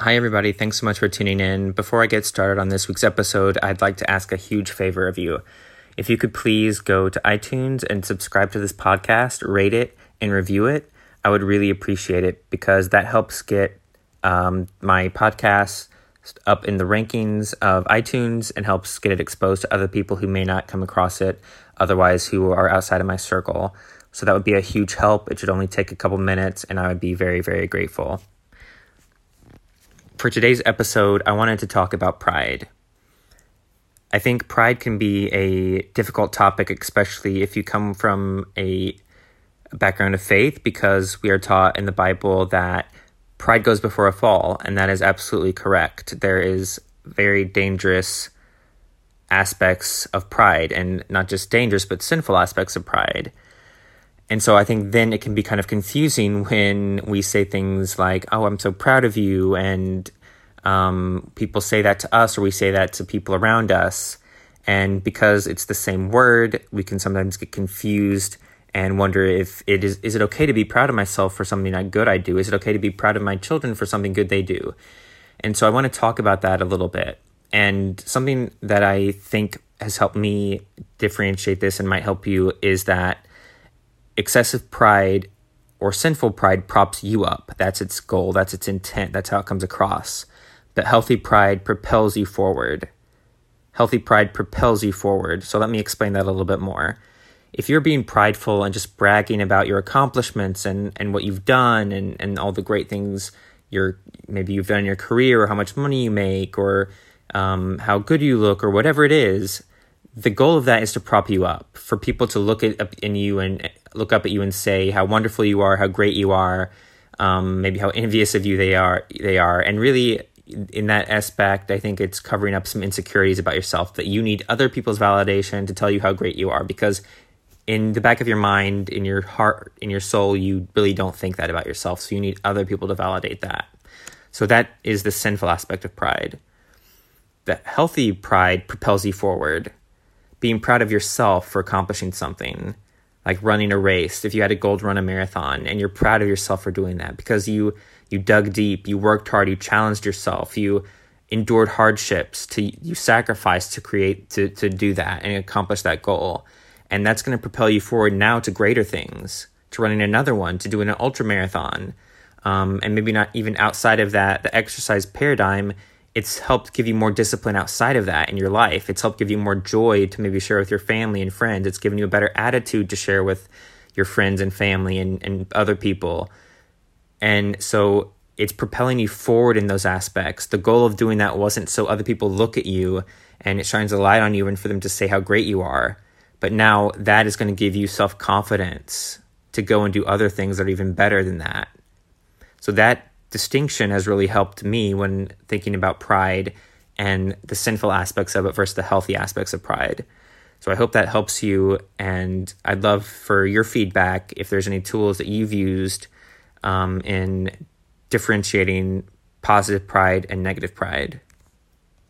Hi, everybody. Thanks so much for tuning in. Before I get started on this week's episode, I'd like to ask a huge favor of you. If you could please go to iTunes and subscribe to this podcast, rate it, and review it, I would really appreciate it because that helps get um, my podcast up in the rankings of iTunes and helps get it exposed to other people who may not come across it otherwise who are outside of my circle. So that would be a huge help. It should only take a couple minutes, and I would be very, very grateful. For today's episode, I wanted to talk about pride. I think pride can be a difficult topic, especially if you come from a background of faith, because we are taught in the Bible that pride goes before a fall, and that is absolutely correct. There is very dangerous aspects of pride, and not just dangerous, but sinful aspects of pride. And so I think then it can be kind of confusing when we say things like, oh, I'm so proud of you. And um, people say that to us or we say that to people around us. And because it's the same word, we can sometimes get confused and wonder if it is, is it okay to be proud of myself for something that good I do? Is it okay to be proud of my children for something good they do? And so I want to talk about that a little bit. And something that I think has helped me differentiate this and might help you is that excessive pride or sinful pride props you up. That's its goal, that's its intent, that's how it comes across. But healthy pride propels you forward. Healthy pride propels you forward. So let me explain that a little bit more. If you're being prideful and just bragging about your accomplishments and, and what you've done and, and all the great things you're maybe you've done in your career or how much money you make or um, how good you look or whatever it is, the goal of that is to prop you up for people to look at in you and look up at you and say how wonderful you are, how great you are, um, maybe how envious of you they are. They are, and really, in that aspect, I think it's covering up some insecurities about yourself that you need other people's validation to tell you how great you are because. In the back of your mind, in your heart, in your soul, you really don't think that about yourself. So you need other people to validate that. So that is the sinful aspect of pride. The healthy pride propels you forward being proud of yourself for accomplishing something like running a race if you had a gold run a marathon and you're proud of yourself for doing that because you you dug deep you worked hard you challenged yourself you endured hardships to you sacrificed to create to to do that and accomplish that goal. And that's going to propel you forward now to greater things to running another one to doing an ultra marathon um, and maybe not even outside of that the exercise paradigm it's helped give you more discipline outside of that in your life. It's helped give you more joy to maybe share with your family and friends. It's given you a better attitude to share with your friends and family and, and other people. And so it's propelling you forward in those aspects. The goal of doing that wasn't so other people look at you and it shines a light on you and for them to say how great you are. But now that is going to give you self confidence to go and do other things that are even better than that. So that distinction has really helped me when thinking about pride and the sinful aspects of it versus the healthy aspects of pride. So I hope that helps you, and I'd love for your feedback if there's any tools that you've used um, in differentiating positive pride and negative pride.